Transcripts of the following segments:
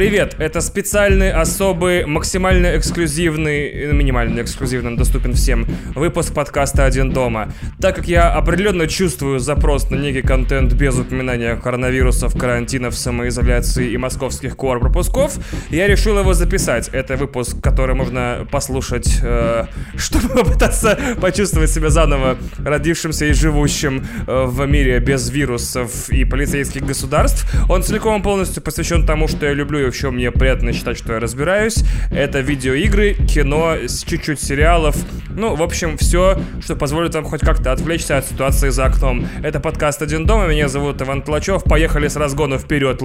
Привет, это специальный, особый, максимально эксклюзивный, э, минимально эксклюзивно доступен всем выпуск подкаста «Один дома». Так как я определенно чувствую запрос на некий контент без упоминания коронавирусов, карантинов, самоизоляции и московских кор-пропусков, я решил его записать. Это выпуск, который можно послушать, э, чтобы попытаться почувствовать себя заново родившимся и живущим э, в мире без вирусов и полицейских государств. Он целиком и полностью посвящен тому, что я люблю и в чем мне приятно считать, что я разбираюсь. Это видеоигры, кино, чуть-чуть сериалов. Ну, в общем, все, что позволит вам хоть как-то отвлечься от ситуации за окном. Это подкаст «Один дома». Меня зовут Иван Тлачев. Поехали с разгона вперед.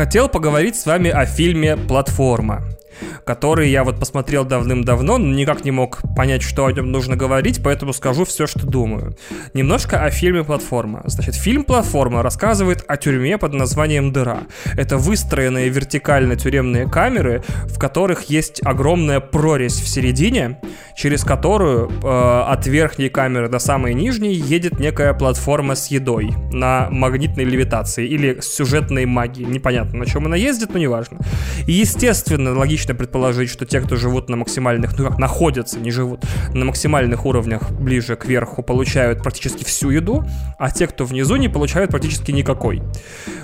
Хотел поговорить с вами о фильме «Платформа» который я вот посмотрел давным-давно, но никак не мог понять, что о нем нужно говорить, поэтому скажу все, что думаю. Немножко о фильме «Платформа». Значит, фильм «Платформа» рассказывает о тюрьме под названием «Дыра». Это выстроенные вертикально тюремные камеры, в которых есть огромная прорезь в середине, через которую э, от верхней камеры до самой нижней едет некая платформа с едой на магнитной левитации или сюжетной магии. Непонятно, на чем она ездит, но неважно. И, естественно, логично предположить, что те, кто живут на максимальных, ну как находятся, не живут, на максимальных уровнях ближе к верху, получают практически всю еду, а те, кто внизу, не получают практически никакой.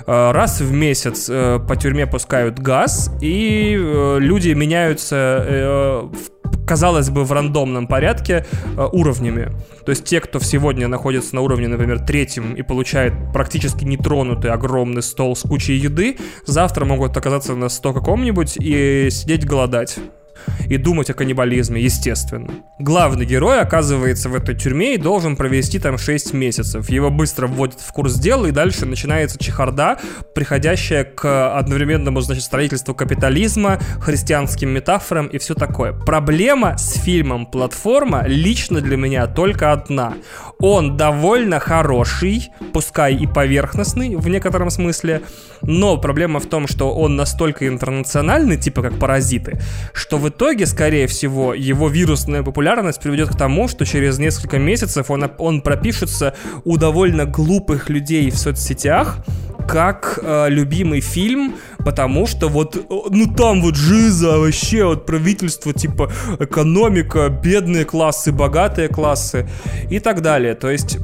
Э, раз в месяц э, по тюрьме пускают газ, и э, люди меняются в казалось бы, в рандомном порядке э, уровнями. То есть те, кто сегодня находится на уровне, например, третьем и получает практически нетронутый огромный стол с кучей еды, завтра могут оказаться на 100 каком-нибудь и сидеть голодать и думать о каннибализме, естественно. Главный герой оказывается в этой тюрьме и должен провести там 6 месяцев. Его быстро вводят в курс дела, и дальше начинается чехарда, приходящая к одновременному, значит, строительству капитализма, христианским метафорам и все такое. Проблема с фильмом «Платформа» лично для меня только одна. Он довольно хороший, пускай и поверхностный в некотором смысле, но проблема в том, что он настолько интернациональный, типа как «Паразиты», что в итоге, скорее всего, его вирусная популярность приведет к тому, что через несколько месяцев он, он пропишется у довольно глупых людей в соцсетях, как э, любимый фильм, потому что вот, ну там вот жиза, вообще вот правительство, типа экономика, бедные классы, богатые классы и так далее. То есть...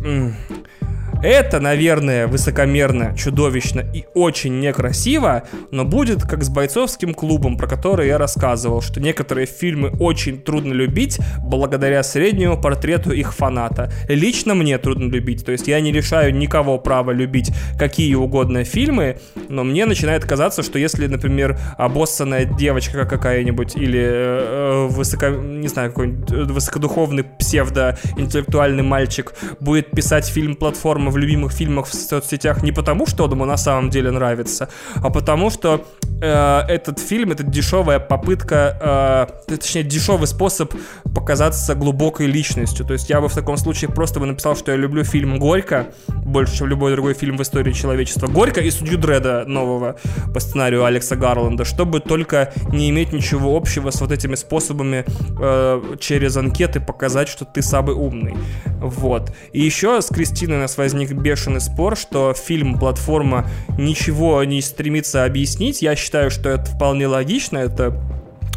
Это, наверное, высокомерно, чудовищно и очень некрасиво, но будет как с бойцовским клубом, про который я рассказывал, что некоторые фильмы очень трудно любить благодаря среднему портрету их фаната. Лично мне трудно любить, то есть я не лишаю никого права любить какие угодно фильмы, но мне начинает казаться, что если, например, обоссанная девочка какая-нибудь или э, высоко, не знаю, какой-нибудь э, высокодуховный псевдоинтеллектуальный мальчик будет писать фильм «Платформа» в любимых фильмах в соцсетях не потому, что ему на самом деле нравится, а потому что э, этот фильм это дешевая попытка, э, точнее дешевый способ показаться глубокой личностью. То есть я бы в таком случае просто бы написал, что я люблю фильм «Горько» больше, чем любой другой фильм в истории человечества. «Горько» и «Судью Дреда» нового по сценарию Алекса Гарланда, чтобы только не иметь ничего общего с вот этими способами э, через анкеты показать, что ты самый умный. Вот. И еще с Кристиной нас возник них бешеный спор, что фильм «Платформа» ничего не стремится объяснить. Я считаю, что это вполне логично, это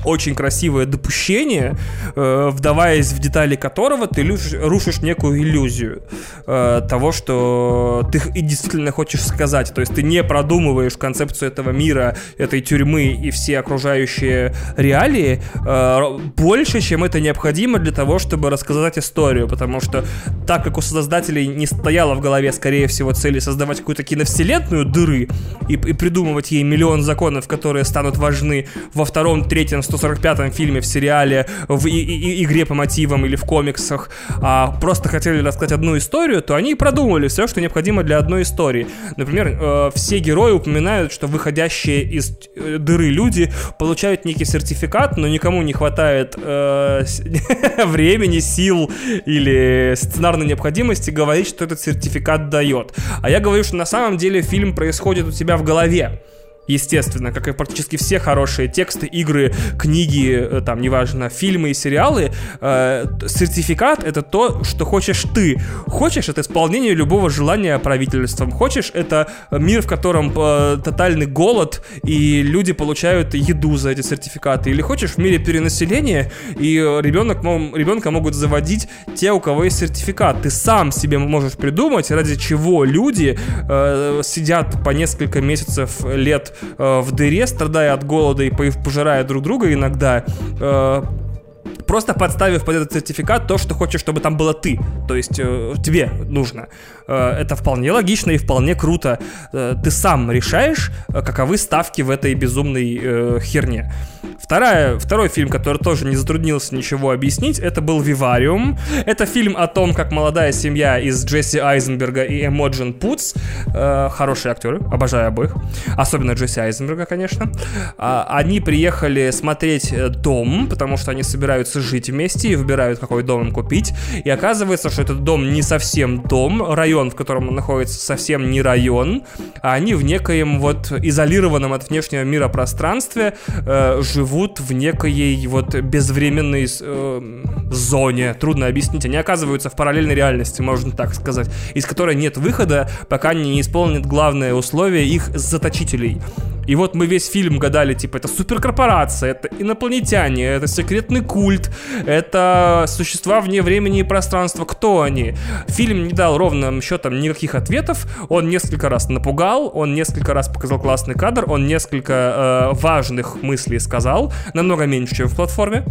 очень красивое допущение, э, вдаваясь в детали которого ты рушишь, рушишь некую иллюзию э, того, что ты и действительно хочешь сказать. То есть ты не продумываешь концепцию этого мира, этой тюрьмы и все окружающие реалии э, больше, чем это необходимо для того, чтобы рассказать историю. Потому что так как у создателей не стояло в голове, скорее всего, цели создавать какую-то киновселенную дыры и, и придумывать ей миллион законов, которые станут важны во втором, третьем, 100 145-м фильме, в сериале, в и, и, игре по мотивам или в комиксах, а просто хотели рассказать одну историю, то они продумали все, что необходимо для одной истории. Например, э, все герои упоминают, что выходящие из э, дыры люди получают некий сертификат, но никому не хватает э, времени, сил или сценарной необходимости говорить, что этот сертификат дает. А я говорю, что на самом деле фильм происходит у тебя в голове естественно, как и практически все хорошие тексты, игры, книги, э, там, неважно, фильмы и сериалы, э, сертификат — это то, что хочешь ты. Хочешь — это исполнение любого желания правительством. Хочешь — это мир, в котором э, тотальный голод, и люди получают еду за эти сертификаты. Или хочешь в мире перенаселения, и ребенок, ребенка могут заводить те, у кого есть сертификат. Ты сам себе можешь придумать, ради чего люди э, сидят по несколько месяцев, лет э, в дыре, страдая от голода и пожирая друг друга иногда, э, просто подставив под этот сертификат то, что хочешь, чтобы там было ты. То есть э, тебе нужно. Э, это вполне логично и вполне круто. Э, ты сам решаешь, э, каковы ставки в этой безумной херне. Вторая, второй фильм, который тоже не затруднился ничего объяснить, это был «Вивариум». Это фильм о том, как молодая семья из Джесси Айзенберга и Эмоджин Путс, э, хорошие актеры, обожаю обоих, особенно Джесси Айзенберга, конечно, э, они приехали смотреть дом, потому что они собираются жить вместе и выбирают, какой дом им купить, и оказывается, что этот дом не совсем дом, район, в котором он находится, совсем не район, а они в некоем вот изолированном от внешнего мира пространстве э, живут в некой вот безвременной э, зоне, трудно объяснить, они оказываются в параллельной реальности, можно так сказать, из которой нет выхода, пока не исполнит главное условие их заточителей. И вот мы весь фильм гадали, типа, это суперкорпорация, это инопланетяне, это секретный культ, это существа вне времени и пространства. Кто они? Фильм не дал ровным счетом никаких ответов. Он несколько раз напугал, он несколько раз показал классный кадр, он несколько э, важных мыслей сказал, намного меньше, чем в платформе.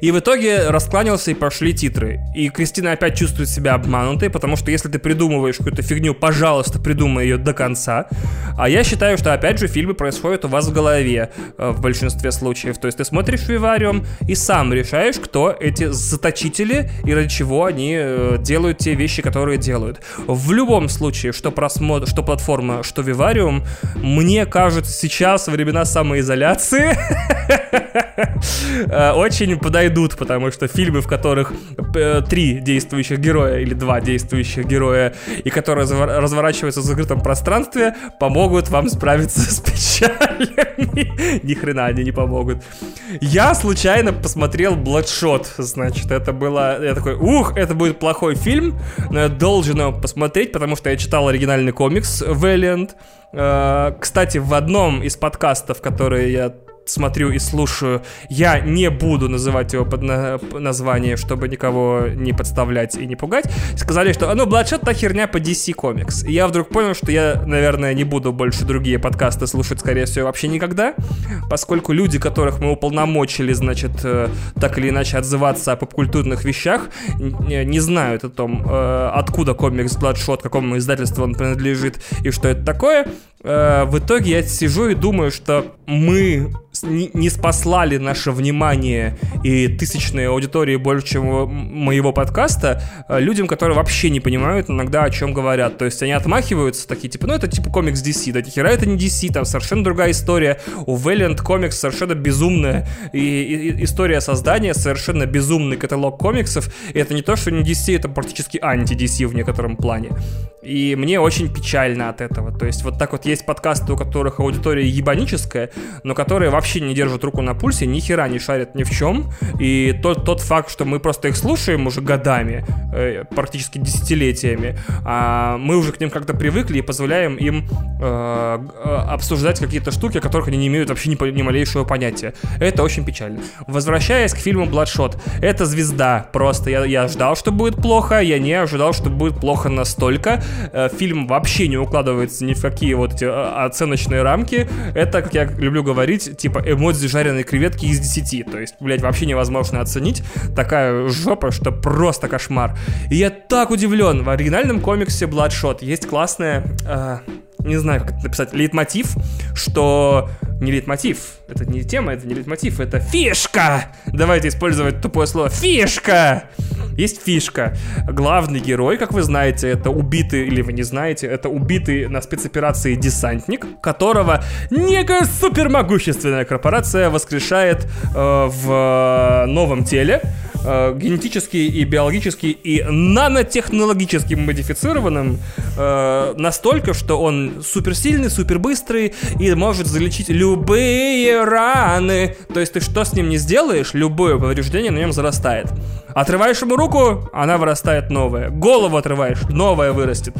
И в итоге раскланялся и пошли титры. И Кристина опять чувствует себя обманутой, потому что если ты придумываешь какую-то фигню, пожалуйста, придумай ее до конца. А я считаю, что опять же фильмы происходят у вас в голове э, в большинстве случаев. То есть ты смотришь вивариум и сам решаешь, кто эти заточители и ради чего они э, делают те вещи, которые делают. В любом случае, что просмотр, что платформа, что вивариум, мне кажется, сейчас, времена самоизоляции, э, очень подойдут, потому что фильмы, в которых три действующих героя или два действующих героя, и которые разворачиваются в закрытом пространстве, помогут вам справиться с печалями. Ни хрена они не помогут. Я случайно посмотрел Bloodshot, значит, это было... Я такой, ух, это будет плохой фильм, но я должен его посмотреть, потому что я читал оригинальный комикс Valiant. Э, кстати, в одном из подкастов, которые я смотрю и слушаю. Я не буду называть его под на название, чтобы никого не подставлять и не пугать. Сказали, что ну, Bloodshot та херня по DC Comics. И я вдруг понял, что я, наверное, не буду больше другие подкасты слушать, скорее всего, вообще никогда, поскольку люди, которых мы уполномочили, значит, э, так или иначе отзываться о попкультурных вещах, не знают о том, э, откуда комикс Bloodshot, какому издательству он принадлежит и что это такое. Э, в итоге я сижу и думаю, что мы не спаслали наше внимание и тысячные аудитории больше, чем моего подкаста, э, людям, которые вообще не понимают иногда, о чем говорят. То есть они отмахиваются, такие, типа, ну это типа комикс DC, да, хера это не DC, там совершенно другая история. У Valiant комикс совершенно безумная, и, и история создания совершенно безумный каталог комиксов, и это не то, что не DC, это практически анти-DC в некотором плане. И мне очень печально от этого. То есть вот так вот есть подкасты, у которых аудитория ебаническая, но которые вообще не держат руку на пульсе, ни хера не шарят ни в чем. И тот, тот факт, что мы просто их слушаем уже годами, э, практически десятилетиями, а мы уже к ним как-то привыкли и позволяем им э, обсуждать какие-то штуки, о которых они не имеют вообще ни, малейшего понятия. Это очень печально. Возвращаясь к фильму Bloodshot, это звезда просто. Я, я ждал, что будет плохо, я не ожидал, что будет плохо настолько. Э, фильм вообще не укладывается ни в какие вот эти э, оценочные рамки. Это, как я люблю говорить, типа эмодзи жареной креветки из 10. То есть, блядь, вообще невозможно оценить. Такая жопа, что просто кошмар. И я так удивлен. В оригинальном комиксе Bloodshot есть классная... Э, не знаю, как это написать, лейтмотив, что не лейтмотив. Это не тема, это не лейтмотив, это фишка. Давайте использовать тупое слово. Фишка! Есть фишка. Главный герой, как вы знаете, это убитый, или вы не знаете, это убитый на спецоперации десантник, которого некая супермогущественная корпорация воскрешает э, в новом теле э, генетически и биологически и нанотехнологически модифицированным э, настолько, что он суперсильный, супербыстрый и может залечить любые раны. То есть ты что с ним не сделаешь, любое повреждение на нем зарастает. Отрываешь ему руку, она вырастает новая. Голову отрываешь, новая вырастет.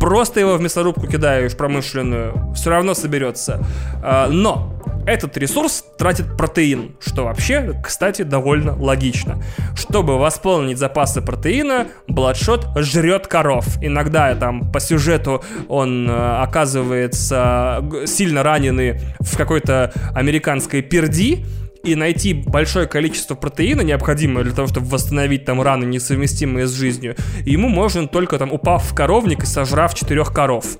Просто его в мясорубку кидаешь промышленную, все равно соберется. Э, но этот ресурс тратит протеин, что вообще, кстати, довольно логично. Чтобы восполнить запасы протеина, Бладшот жрет коров. Иногда там по сюжету он э, оказывается сильно раненый в какой-то американской перди, и найти большое количество протеина, необходимое для того, чтобы восстановить там раны, несовместимые с жизнью, ему можно только там упав в коровник и сожрав четырех коров.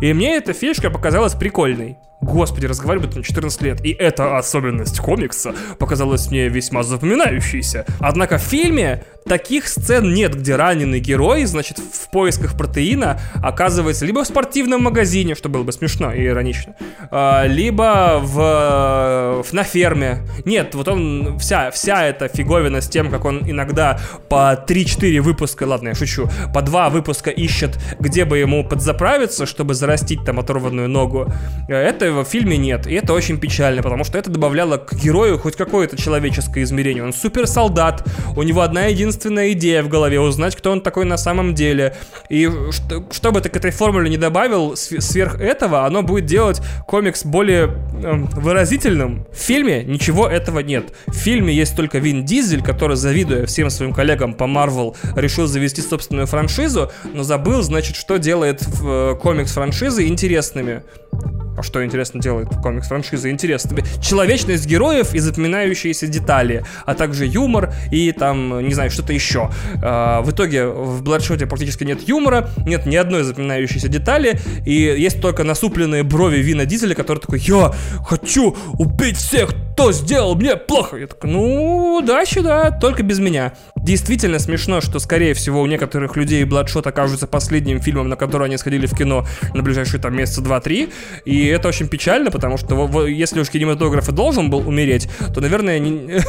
И мне эта фишка показалась прикольной. Господи, разговаривают на 14 лет. И эта особенность комикса показалась мне весьма запоминающейся. Однако в фильме таких сцен нет, где раненый герой, значит, в поисках протеина оказывается либо в спортивном магазине, что было бы смешно и иронично, а, либо в, в на ферме. Нет, вот он, вся, вся эта фиговина с тем, как он иногда по 3-4 выпуска, ладно, я шучу, по 2 выпуска ищет, где бы ему подзаправиться, чтобы зарастить там оторванную ногу. Это в фильме нет. И это очень печально, потому что это добавляло к герою хоть какое-то человеческое измерение. Он суперсолдат, у него одна единственная идея в голове, узнать, кто он такой на самом деле. И что, что бы ты к этой формуле не добавил, сверх этого, оно будет делать комикс более э, выразительным. В фильме ничего этого нет. В фильме есть только Вин Дизель, который, завидуя всем своим коллегам по Marvel, решил завести собственную франшизу, но забыл, значит, что делает э, комикс франшизы интересными. А что, интересно, делает комикс-франшиза интересными? Человечность героев и запоминающиеся детали, а также юмор и там, не знаю, что-то еще. А, в итоге в Бладшоте практически нет юмора, нет ни одной запоминающейся детали, и есть только насупленные брови Вина Дизеля, который такой, я хочу убить всех, кто сделал мне плохо. Я такой, ну, да, сюда, только без меня. Действительно смешно, что, скорее всего, у некоторых людей Бладшот окажется последним фильмом, на который они сходили в кино на ближайшие там месяца два-три, и это очень печально, потому что если уж кинематограф и должен был умереть, то, наверное, не...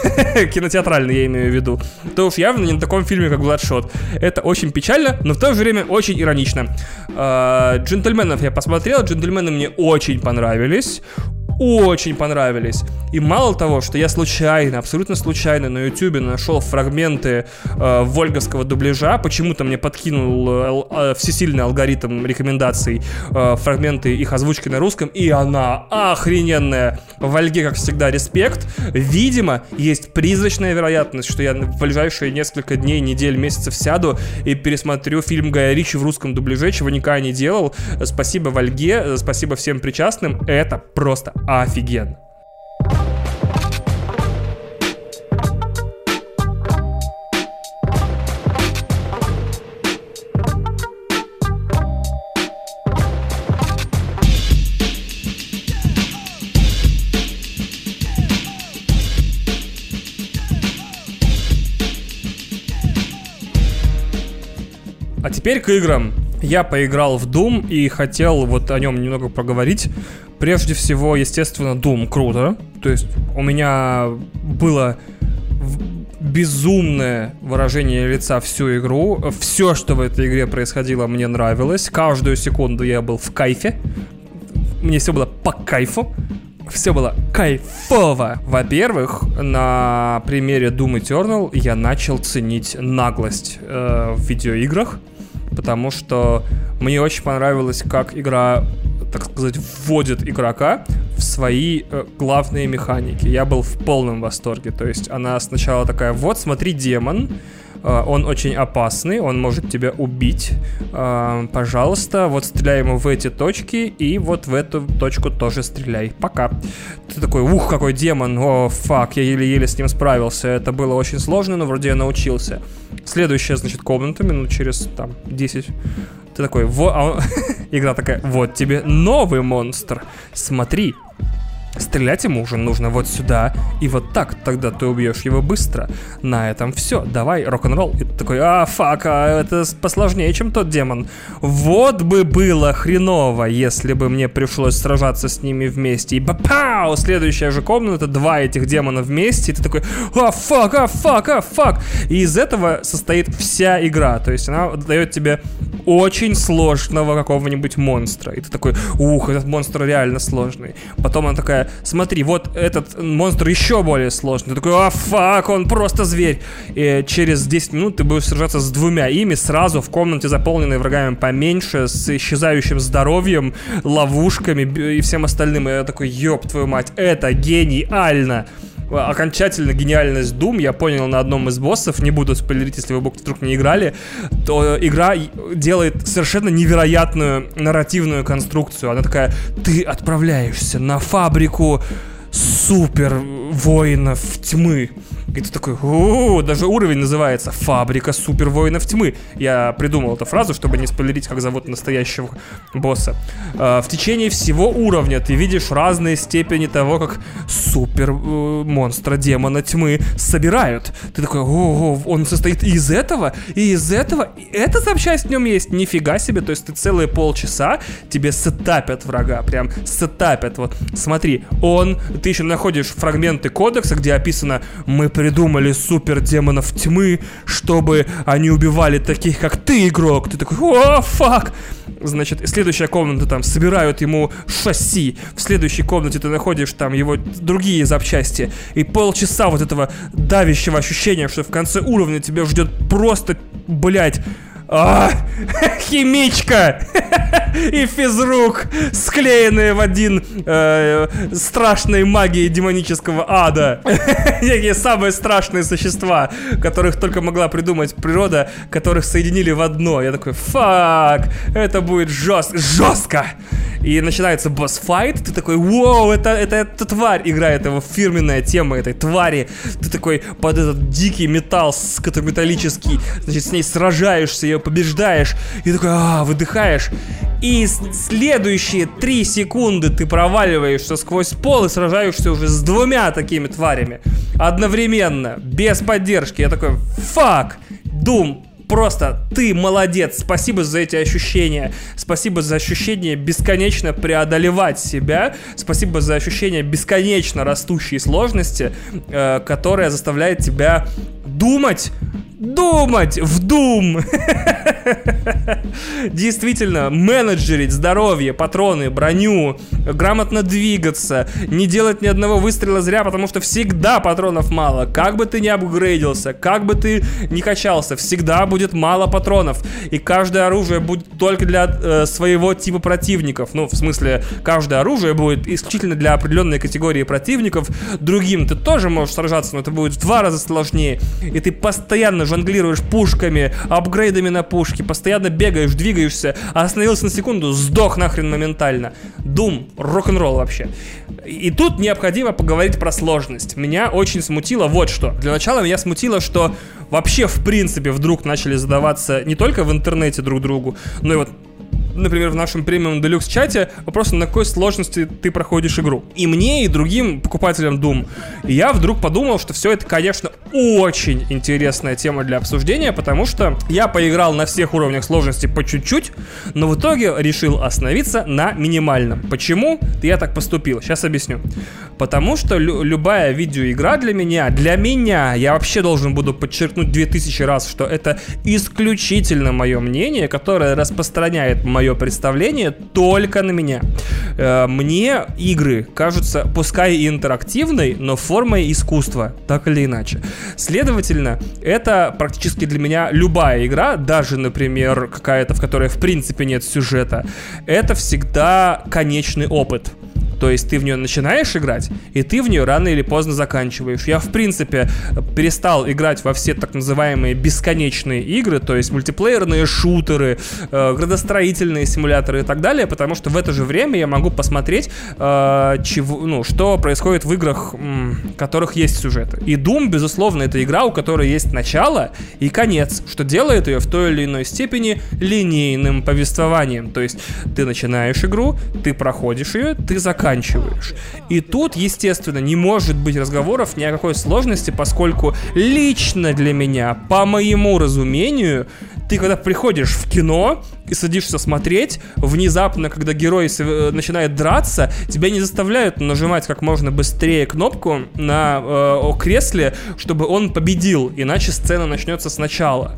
кинотеатральный я имею в виду, то уж явно не на таком фильме, как Bloodshot. Это очень печально, но в то же время очень иронично. А, джентльменов я посмотрел, джентльмены мне очень понравились очень понравились. И мало того, что я случайно, абсолютно случайно на YouTube нашел фрагменты э, вольговского дубляжа, почему-то мне подкинул э, э, всесильный алгоритм рекомендаций э, фрагменты их озвучки на русском, и она охрененная. В Ольге, как всегда, респект. Видимо, есть призрачная вероятность, что я в ближайшие несколько дней, недель, месяцев сяду и пересмотрю фильм Гая Ричи в русском дубляже, чего никогда не делал. Спасибо Вольге, спасибо всем причастным. Это просто офигенно. А теперь к играм. Я поиграл в Doom и хотел вот о нем немного поговорить. Прежде всего, естественно, Doom круто. То есть у меня было безумное выражение лица всю игру. Все, что в этой игре происходило, мне нравилось. Каждую секунду я был в кайфе. Мне все было по кайфу. Все было кайфово. Во-первых, на примере Doom Eternal я начал ценить наглость э, в видеоиграх, потому что мне очень понравилось, как игра так сказать, вводит игрока в свои э, главные механики. Я был в полном восторге. То есть она сначала такая, вот, смотри, демон, он очень опасный, он может тебя убить. Э, пожалуйста, вот стреляй ему в эти точки, и вот в эту точку тоже стреляй. Пока. Ты такой, ух, какой демон, о, фак, я еле-еле с ним справился. Это было очень сложно, но вроде я научился. Следующая, значит, комната, минут через там 10 ты такой, во... а он... игра такая, вот тебе новый монстр, смотри. Стрелять ему уже нужно вот сюда и вот так, тогда ты убьешь его быстро. На этом все, давай, рок-н-ролл. И ты такой, а, фак, а это посложнее, чем тот демон. Вот бы было хреново, если бы мне пришлось сражаться с ними вместе. И бапау, следующая же комната, два этих демона вместе, и ты такой, а, fuck, а, fuck, а, fuck. И из этого состоит вся игра, то есть она дает тебе очень сложного какого-нибудь монстра. И ты такой, ух, этот монстр реально сложный. Потом она такая, смотри, вот этот монстр еще более сложный. Ты такой, а fuck, он просто зверь. И через 10 минут ты будешь сражаться с двумя ими сразу в комнате, заполненной врагами поменьше, с исчезающим здоровьем, ловушками и всем остальным. И я такой, ёб твою мать, это гениально окончательно гениальность Doom я понял на одном из боссов, не буду спойлерить, если вы вдруг не играли, то игра делает совершенно невероятную нарративную конструкцию. Она такая, ты отправляешься на фабрику супер воинов тьмы. И ты такой, о, даже уровень называется «Фабрика супер воинов тьмы». Я придумал эту фразу, чтобы не спойлерить, как зовут настоящего босса. А, в течение всего уровня ты видишь разные степени того, как супер э, монстра демона тьмы собирают. Ты такой, о, он состоит из этого, и из этого, и эта запчасть в нем есть. Нифига себе, то есть ты целые полчаса тебе сетапят врага, прям сетапят. Вот смотри, он, ты еще находишь фрагменты кодекса, где описано «Мы придумали супер демонов тьмы, чтобы они убивали таких, как ты, игрок». Ты такой «О, фак!» Значит, следующая комната там собирают ему шасси. В следующей комнате ты находишь там его другие запчасти. И полчаса вот этого давящего ощущения, что в конце уровня тебя ждет просто, блядь, а, химичка и физрук, склеенные в один э, страшной магией демонического ада. Некие самые страшные существа, которых только могла придумать природа, которых соединили в одно. Я такой, фак, это будет жест жестко. И начинается босс-файт, ты такой, вау, это, это, это тварь играет, его фирменная тема этой твари. Ты такой под этот дикий металл, металлический, значит, с ней сражаешься, ее побеждаешь, и такой, а, выдыхаешь. И следующие три секунды ты проваливаешься сквозь пол и сражаешься уже с двумя такими тварями. Одновременно, без поддержки. Я такой, фак, Дум, просто ты молодец, спасибо за эти ощущения, спасибо за ощущение бесконечно преодолевать себя, спасибо за ощущение бесконечно растущей сложности, э, которая заставляет тебя думать думать в дум. Действительно, менеджерить здоровье, патроны, броню, грамотно двигаться, не делать ни одного выстрела зря, потому что всегда патронов мало. Как бы ты ни апгрейдился, как бы ты ни качался, всегда будет мало патронов. И каждое оружие будет только для э, своего типа противников. Ну, в смысле, каждое оружие будет исключительно для определенной категории противников. Другим ты тоже можешь сражаться, но это будет в два раза сложнее. И ты постоянно жонглируешь пушками, апгрейдами на пушки, постоянно бегаешь, двигаешься, а остановился на секунду, сдох нахрен моментально. Дум, рок-н-ролл вообще. И тут необходимо поговорить про сложность. Меня очень смутило вот что. Для начала меня смутило, что вообще в принципе вдруг начали задаваться не только в интернете друг другу, но и вот например, в нашем премиум Deluxe чате вопрос, на какой сложности ты проходишь игру. И мне, и другим покупателям Doom. Я вдруг подумал, что все это, конечно, очень интересная тема для обсуждения, потому что я поиграл на всех уровнях сложности по чуть-чуть, но в итоге решил остановиться на минимальном. Почему я так поступил? Сейчас объясню. Потому что лю- любая видеоигра для меня, для меня, я вообще должен буду подчеркнуть 2000 раз, что это исключительно мое мнение, которое распространяет мое мое представление только на меня. Э, мне игры кажутся, пускай и интерактивной, но формой искусства, так или иначе. Следовательно, это практически для меня любая игра, даже, например, какая-то, в которой в принципе нет сюжета, это всегда конечный опыт. То есть ты в нее начинаешь играть, и ты в нее рано или поздно заканчиваешь. Я, в принципе, перестал играть во все так называемые бесконечные игры, то есть мультиплеерные шутеры, э, градостроительные симуляторы и так далее, потому что в это же время я могу посмотреть, э, чего, ну, что происходит в играх, м, которых есть сюжеты. И Doom, безусловно, это игра, у которой есть начало и конец, что делает ее в той или иной степени линейным повествованием. То есть ты начинаешь игру, ты проходишь ее, ты заканчиваешь заканчиваешь. И тут, естественно, не может быть разговоров ни о какой сложности, поскольку лично для меня, по моему разумению, ты когда приходишь в кино и садишься смотреть, внезапно, когда герой э, начинает драться, тебя не заставляют нажимать как можно быстрее кнопку на э, кресле, чтобы он победил, иначе сцена начнется сначала.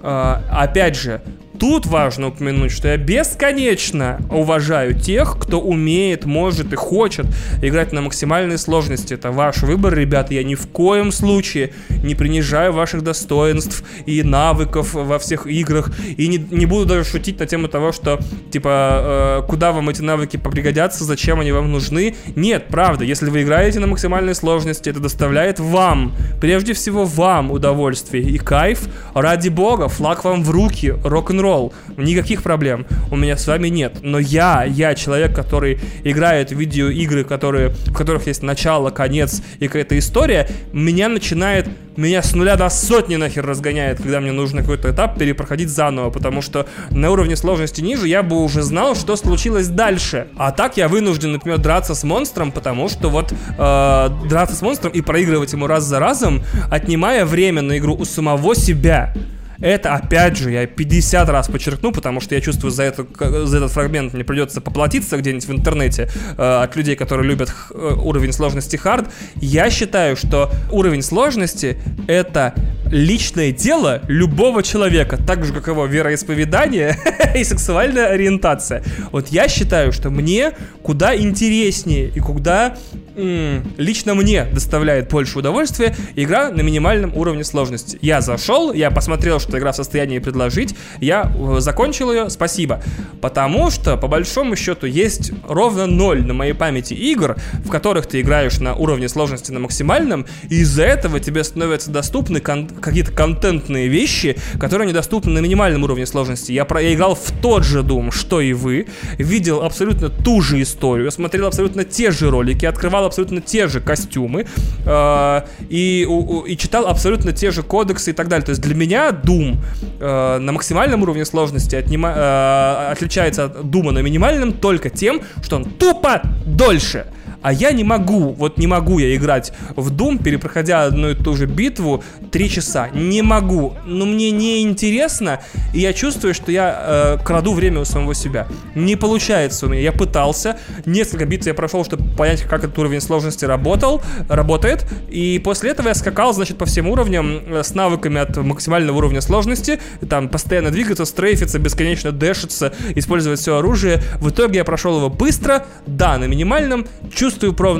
Э, опять же, Тут важно упомянуть, что я бесконечно уважаю тех, кто умеет, может и хочет играть на максимальной сложности. Это ваш выбор, ребята. Я ни в коем случае не принижаю ваших достоинств и навыков во всех играх. И не, не буду даже шутить на тему того, что, типа, э, куда вам эти навыки пригодятся, зачем они вам нужны. Нет, правда, если вы играете на максимальной сложности, это доставляет вам, прежде всего вам удовольствие и кайф. Ради бога, флаг вам в руки, рок-н-ролл никаких проблем у меня с вами нет. Но я, я человек, который играет в видеоигры, которые, в которых есть начало, конец и какая-то история, меня начинает, меня с нуля до сотни нахер разгоняет, когда мне нужно какой-то этап перепроходить заново, потому что на уровне сложности ниже я бы уже знал, что случилось дальше. А так я вынужден, например, драться с монстром, потому что вот э, драться с монстром и проигрывать ему раз за разом, отнимая время на игру у самого себя. Это, опять же, я 50 раз подчеркну, потому что я чувствую, за, это, за этот фрагмент мне придется поплатиться где-нибудь в интернете э, от людей, которые любят э, уровень сложности хард. Я считаю, что уровень сложности — это личное дело любого человека, так же, как его вероисповедание и сексуальная ориентация. Вот я считаю, что мне куда интереснее и куда лично мне доставляет больше удовольствия игра на минимальном уровне сложности. Я зашел, я посмотрел, что игра в состоянии предложить, я э, закончил ее, спасибо. Потому что, по большому счету, есть ровно ноль на моей памяти игр, в которых ты играешь на уровне сложности на максимальном, и из-за этого тебе становятся доступны кон- какие-то контентные вещи, которые недоступны на минимальном уровне сложности. Я, про- я играл в тот же Doom, что и вы, видел абсолютно ту же историю, смотрел абсолютно те же ролики, открывал абсолютно те же костюмы э, и, у, и читал абсолютно те же кодексы и так далее. То есть для меня Doom э, на максимальном уровне сложности отнима, э, отличается от Doom на минимальном только тем, что он тупо дольше. А я не могу, вот не могу я играть в Doom, перепроходя одну и ту же битву три часа. Не могу. Но мне не интересно, и я чувствую, что я э, краду время у самого себя. Не получается у меня. Я пытался. Несколько битв я прошел, чтобы понять, как этот уровень сложности работал, работает. И после этого я скакал, значит, по всем уровням э, с навыками от максимального уровня сложности. Там постоянно двигаться, стрейфиться, бесконечно дэшиться, использовать все оружие. В итоге я прошел его быстро, да, на минимальном, чувствую чувствую, про,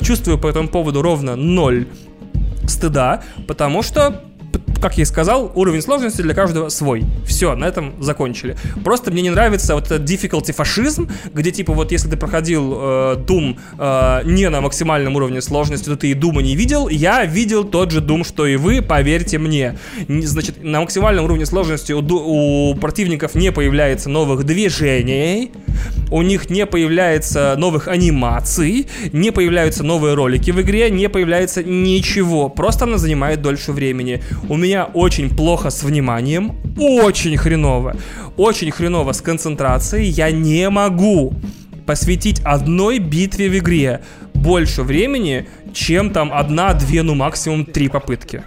чувствую по этому поводу ровно ноль стыда, потому что как я и сказал, уровень сложности для каждого свой. Все, на этом закончили. Просто мне не нравится вот этот difficulty фашизм, где типа вот если ты проходил э, Doom э, не на максимальном уровне сложности, то ты и Дума не видел. Я видел тот же Doom, что и вы, поверьте мне. Значит, на максимальном уровне сложности у, у противников не появляется новых движений, у них не появляется новых анимаций, не появляются новые ролики в игре, не появляется ничего. Просто она занимает дольше времени. У меня очень плохо с вниманием, очень хреново, очень хреново с концентрацией. Я не могу посвятить одной битве в игре больше времени, чем там одна-две, ну максимум три попытки.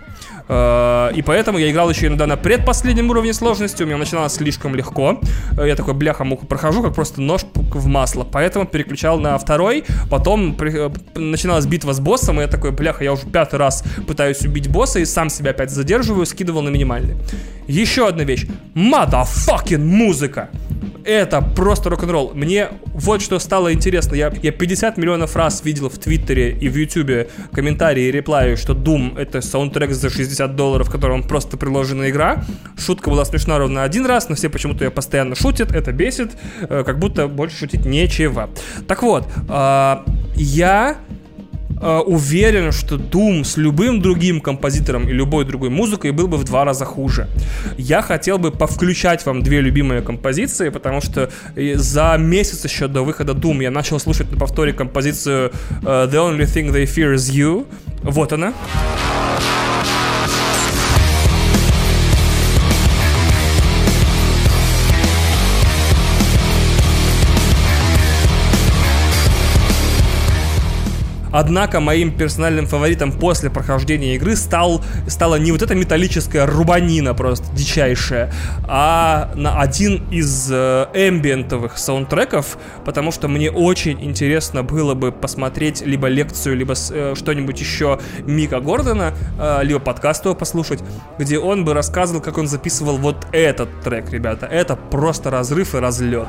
Э, и поэтому я играл еще иногда на предпоследнем уровне сложности. У меня начиналось слишком легко. Э, я такой бляха-муха прохожу, как просто нож в масло. Поэтому переключал на второй. Потом при... Э, начиналась битва с боссом, и я такой, бляха, я уже пятый раз пытаюсь убить босса и сам себя опять задерживаю, скидывал на минимальный. Еще одна вещь. Motherfucking музыка! это просто рок-н-ролл. Мне вот что стало интересно. Я, я 50 миллионов раз видел в Твиттере и в Ютубе комментарии и реплаи, что Doom — это саундтрек за 60 долларов, в котором просто приложена игра. Шутка была смешна ровно один раз, но все почему-то ее постоянно шутят, это бесит, э, как будто больше шутить нечего. Так вот, э, я э, уверен, что Doom с любым другим композитором и любой другой музыкой был бы в два раза хуже. Я хотел бы повключать вам две любимые композиции, потому что за месяц еще до выхода Doom я начал слушать на повторе композицию The Only Thing They Fear Is You. Вот она. Однако моим персональным фаворитом после прохождения игры стал, стала не вот эта металлическая рубанина просто дичайшая, а на один из э, эмбиентовых саундтреков, потому что мне очень интересно было бы посмотреть либо лекцию, либо э, что-нибудь еще Мика Гордона, э, либо подкаст его послушать, где он бы рассказывал, как он записывал вот этот трек, ребята. Это просто разрыв и разлет.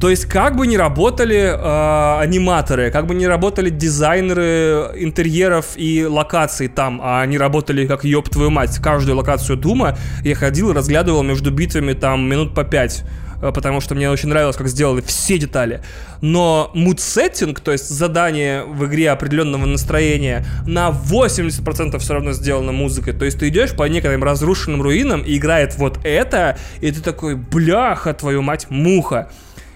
То есть, как бы ни работали э, аниматоры, как бы ни работали дизайнеры интерьеров и локаций там, а они работали как ёб твою мать, каждую локацию Дума, я ходил разглядывал между битвами там минут по пять э, потому что мне очень нравилось, как сделали все детали. Но муд-сеттинг, то есть задание в игре определенного настроения, на 80% все равно сделано музыкой. То есть ты идешь по некоторым разрушенным руинам, и играет вот это, и ты такой, бляха, твою мать, муха.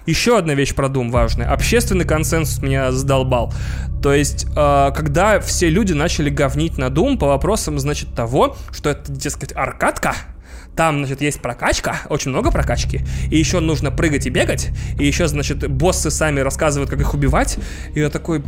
Еще одна вещь про Doom важная. Общественный консенсус меня задолбал. То есть, э, когда все люди начали говнить на Doom по вопросам, значит, того, что это, дескать, аркадка, там, значит, есть прокачка, очень много прокачки, и еще нужно прыгать и бегать, и еще, значит, боссы сами рассказывают, как их убивать, и я такой...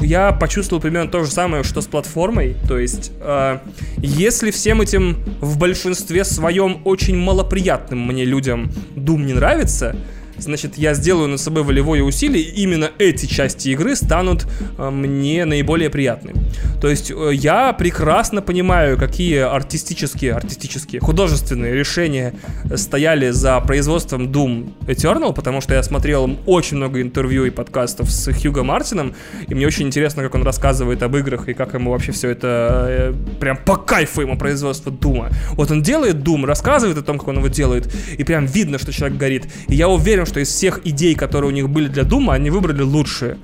Я почувствовал примерно то же самое, что с платформой, то есть, э, если всем этим в большинстве своем очень малоприятным мне людям Doom не нравится, значит, я сделаю над собой волевое усилие, именно эти части игры станут э, мне наиболее приятными. То есть э, я прекрасно понимаю, какие артистические, артистические, художественные решения стояли за производством Doom Eternal, потому что я смотрел очень много интервью и подкастов с Хьюго Мартином, и мне очень интересно, как он рассказывает об играх и как ему вообще все это э, прям по кайфу ему производство Дума. Вот он делает Doom, рассказывает о том, как он его делает, и прям видно, что человек горит. И я уверен, что из всех идей, которые у них были для Дума, они выбрали лучшие.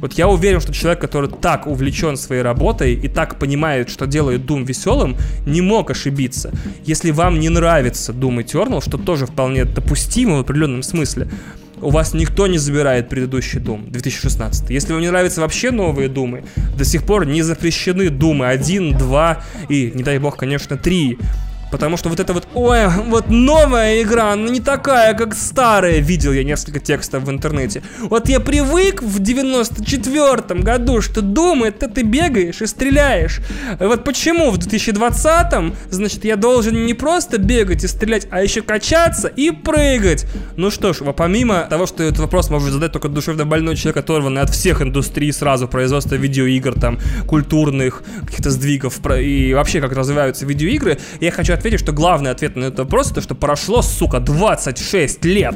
Вот я уверен, что человек, который так увлечен своей работой и так понимает, что делает Doom веселым, не мог ошибиться. Если вам не нравится Doom Eternal, что тоже вполне допустимо в определенном смысле, у вас никто не забирает предыдущий Doom 2016. Если вам не нравятся вообще новые Думы, до сих пор не запрещены Думы 1, 2 и, не дай бог, конечно, 3. Потому что вот это вот, ой, вот новая игра, она не такая, как старая. Видел я несколько текстов в интернете. Вот я привык в 94-м году, что Doom это ты бегаешь и стреляешь. Вот почему в 2020-м, значит, я должен не просто бегать и стрелять, а еще качаться и прыгать. Ну что ж, помимо того, что этот вопрос может задать только душевно больной человек, оторванный от всех индустрий сразу, производства видеоигр, там, культурных каких-то сдвигов и вообще как развиваются видеоигры, я хочу ответить, что главный ответ на этот вопрос это, что прошло, сука, 26 лет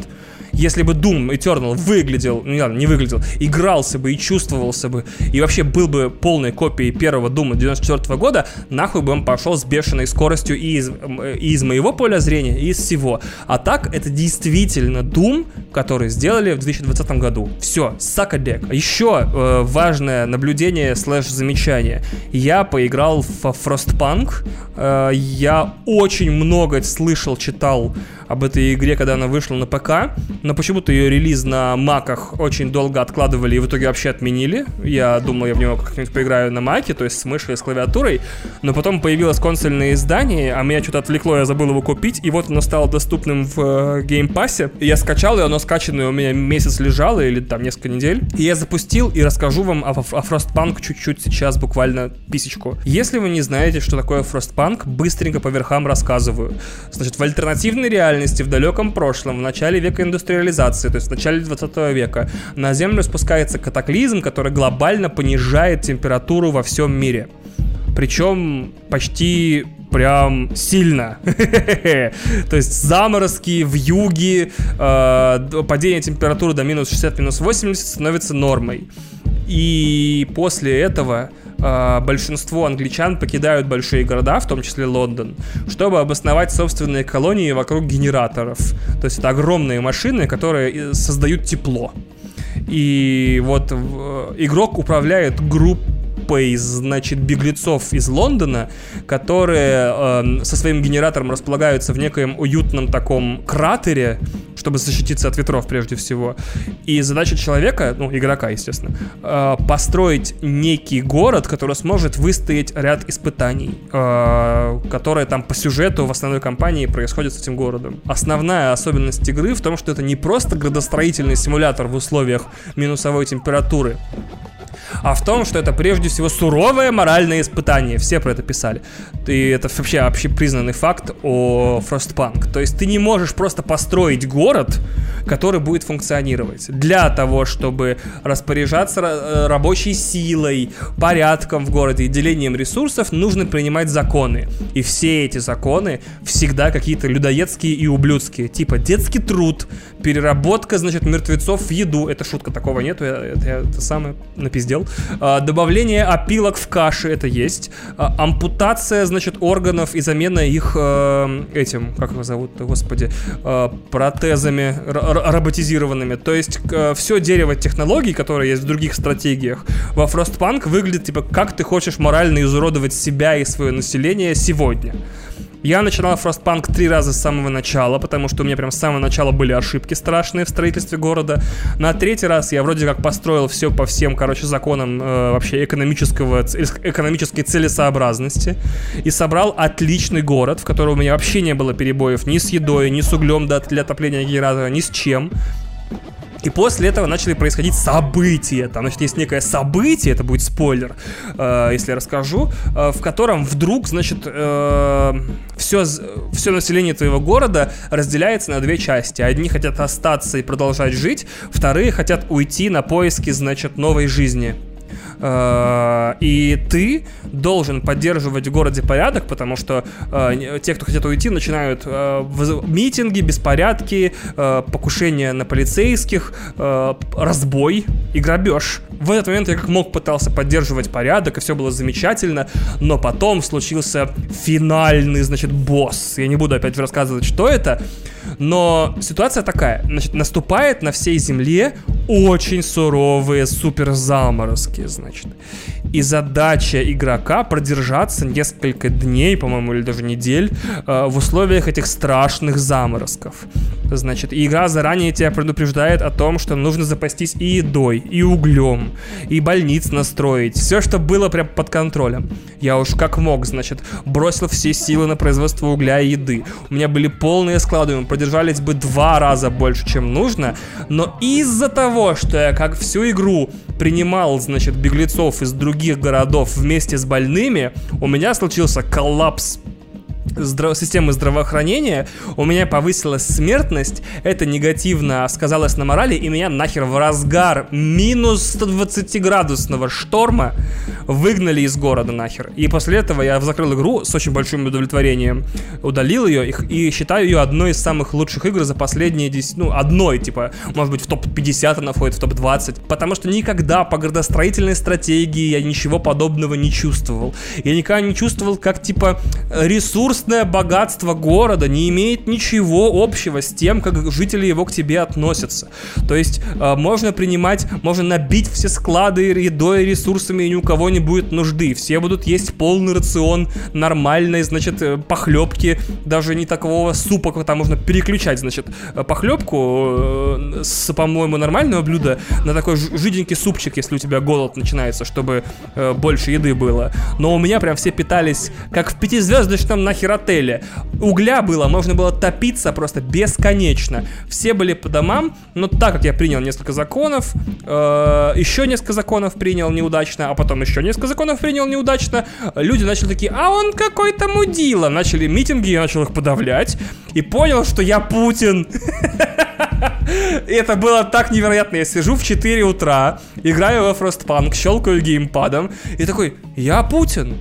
если бы Doom Eternal выглядел, ну ладно, не выглядел, игрался бы и чувствовался бы, и вообще был бы полной копией первого Doom 94 года, нахуй бы он пошел с бешеной скоростью и из, и из моего поля зрения, и из всего. А так, это действительно Doom, который сделали в 2020 году. Все, сакадек. Еще э, важное наблюдение слэш замечание. Я поиграл в Frostpunk, э, я очень много слышал, читал об этой игре, когда она вышла на ПК, но почему-то ее релиз на маках очень долго откладывали и в итоге вообще отменили. Я думал, я в него как-нибудь поиграю на маке, то есть с мышкой, с клавиатурой, но потом появилось консольное издание, а меня что-то отвлекло, я забыл его купить, и вот оно стало доступным в геймпассе. И я скачал, и оно скачанное у меня месяц лежало, или там несколько недель. И я запустил, и расскажу вам о, о Frostpunk чуть-чуть сейчас, буквально писечку. Если вы не знаете, что такое Frostpunk, быстренько по верхам рассказываю. Значит, в альтернативной реальности реальности в далеком прошлом, в начале века индустриализации, то есть в начале 20 века, на Землю спускается катаклизм, который глобально понижает температуру во всем мире. Причем почти прям сильно. То есть заморозки в юге, э, падение температуры до минус 60, минус 80 становится нормой. И после этого э, большинство англичан покидают большие города, в том числе Лондон, чтобы обосновать собственные колонии вокруг генераторов. То есть это огромные машины, которые создают тепло. И вот э, игрок управляет группой группой, значит, беглецов из Лондона, которые э, со своим генератором располагаются в некоем уютном таком кратере, чтобы защититься от ветров прежде всего. И задача человека, ну, игрока, естественно, э, построить некий город, который сможет выстоять ряд испытаний, э, которые там по сюжету в основной кампании происходят с этим городом. Основная особенность игры в том, что это не просто градостроительный симулятор в условиях минусовой температуры, а в том, что это прежде всего суровое моральное испытание. Все про это писали. И это вообще общепризнанный факт о Frostpunk. То есть ты не можешь просто построить город, который будет функционировать. Для того, чтобы распоряжаться э, рабочей силой, порядком в городе и делением ресурсов, нужно принимать законы. И все эти законы всегда какие-то людоедские и ублюдские. Типа детский труд, переработка, значит, мертвецов в еду. Это шутка, такого нету, это, я это самое напиздел. А, добавление опилок в каши, это есть. А, ампутация, значит, органов и замена их э, этим, как его зовут, господи, протезами роботизированными. То есть все дерево технологий, которые есть в других стратегиях, во Frostpunk выглядит типа, как ты хочешь морально изуродовать себя и свое население сегодня. Я начинал Frostpunk три раза с самого начала, потому что у меня прям с самого начала были ошибки страшные в строительстве города. На третий раз я вроде как построил все по всем, короче, законам э, вообще экономического, экономической целесообразности и собрал отличный город, в котором у меня вообще не было перебоев ни с едой, ни с углем для отопления генератора, ни с чем. И после этого начали происходить события. Там, значит, есть некое событие, это будет спойлер, э, если я расскажу, э, в котором вдруг, значит, э, все, все население твоего города разделяется на две части. Одни хотят остаться и продолжать жить, вторые хотят уйти на поиски, значит, новой жизни. Э, и ты должен поддерживать в городе порядок, потому что э, те, кто хотят уйти, начинают э, митинги, беспорядки, покушения на полицейских, разбой и грабеж. В этот момент я как мог пытался поддерживать порядок, и все было замечательно, но потом случился финальный, значит, босс. Я не буду опять рассказывать, что это, но ситуация такая. Значит, наступает на всей земле очень суровые суперзаморозки, значит прозрачны. И задача игрока продержаться несколько дней, по-моему, или даже недель э, в условиях этих страшных заморозков. Значит, игра заранее тебя предупреждает о том, что нужно запастись и едой, и углем, и больниц настроить. Все, что было прям под контролем. Я уж как мог, значит, бросил все силы на производство угля и еды. У меня были полные склады, мы продержались бы два раза больше, чем нужно. Но из-за того, что я как всю игру принимал, значит, беглецов из других городов вместе с больными, у меня случился коллапс здраво- системы здравоохранения, у меня повысилась смертность, это негативно сказалось на морали, и меня нахер в разгар минус 120 градусного шторма выгнали из города нахер. И после этого я закрыл игру с очень большим удовлетворением, удалил ее и, и считаю ее одной из самых лучших игр за последние 10, ну, одной, типа, может быть, в топ-50 она входит, в топ-20, потому что никогда по градостроительной стратегии я ничего подобного не чувствовал. Я никогда не чувствовал, как, типа, ресурс ресурсное богатство города не имеет ничего общего с тем, как жители его к тебе относятся. То есть э, можно принимать, можно набить все склады едой и ресурсами, и ни у кого не будет нужды. Все будут есть полный рацион нормальной, значит, э, похлебки, даже не такого супа, когда можно переключать, значит, э, похлебку э, с, по-моему, нормального блюда на такой жиденький супчик, если у тебя голод начинается, чтобы э, больше еды было. Но у меня прям все питались как в пятизвездочном нахер отеле. Угля было, можно было топиться просто бесконечно. Все были по домам, но так как я принял несколько законов, э, еще несколько законов принял неудачно, а потом еще несколько законов принял неудачно, люди начали такие, а он какой-то мудила. Начали митинги, я начал их подавлять и понял, что я Путин. Это было так невероятно. Я сижу в 4 утра, играю во Frostpunk, щелкаю геймпадом и такой, я Путин.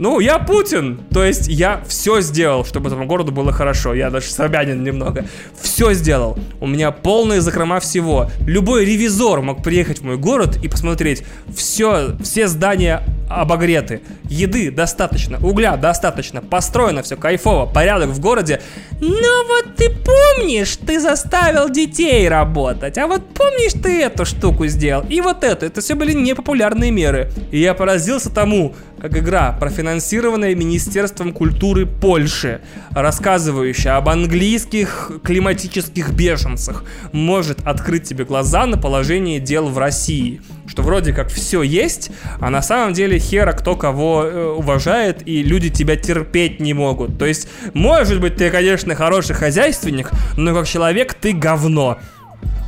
Ну, я Путин. То есть я все сделал, чтобы этому городу было хорошо. Я даже Собянин немного. Все сделал. У меня полные закрома всего. Любой ревизор мог приехать в мой город и посмотреть. Все, все здания обогреты. Еды достаточно, угля достаточно, построено все кайфово, порядок в городе. Но вот ты помнишь, ты заставил детей работать, а вот помнишь, ты эту штуку сделал, и вот это, это все были непопулярные меры. И я поразился тому, как игра, профинансированная Министерством культуры Польши, рассказывающая об английских климатических беженцах, может открыть тебе глаза на положение дел в России. Что вроде как все есть, а на самом деле хера кто кого э, уважает, и люди тебя терпеть не могут. То есть, может быть, ты, конечно, хороший хозяйственник, но как человек ты говно.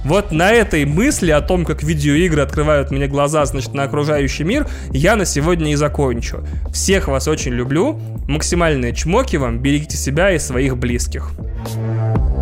Вот на этой мысли о том, как видеоигры открывают мне глаза, значит, на окружающий мир, я на сегодня и закончу. Всех вас очень люблю, максимальные чмоки вам, берегите себя и своих близких. fort sur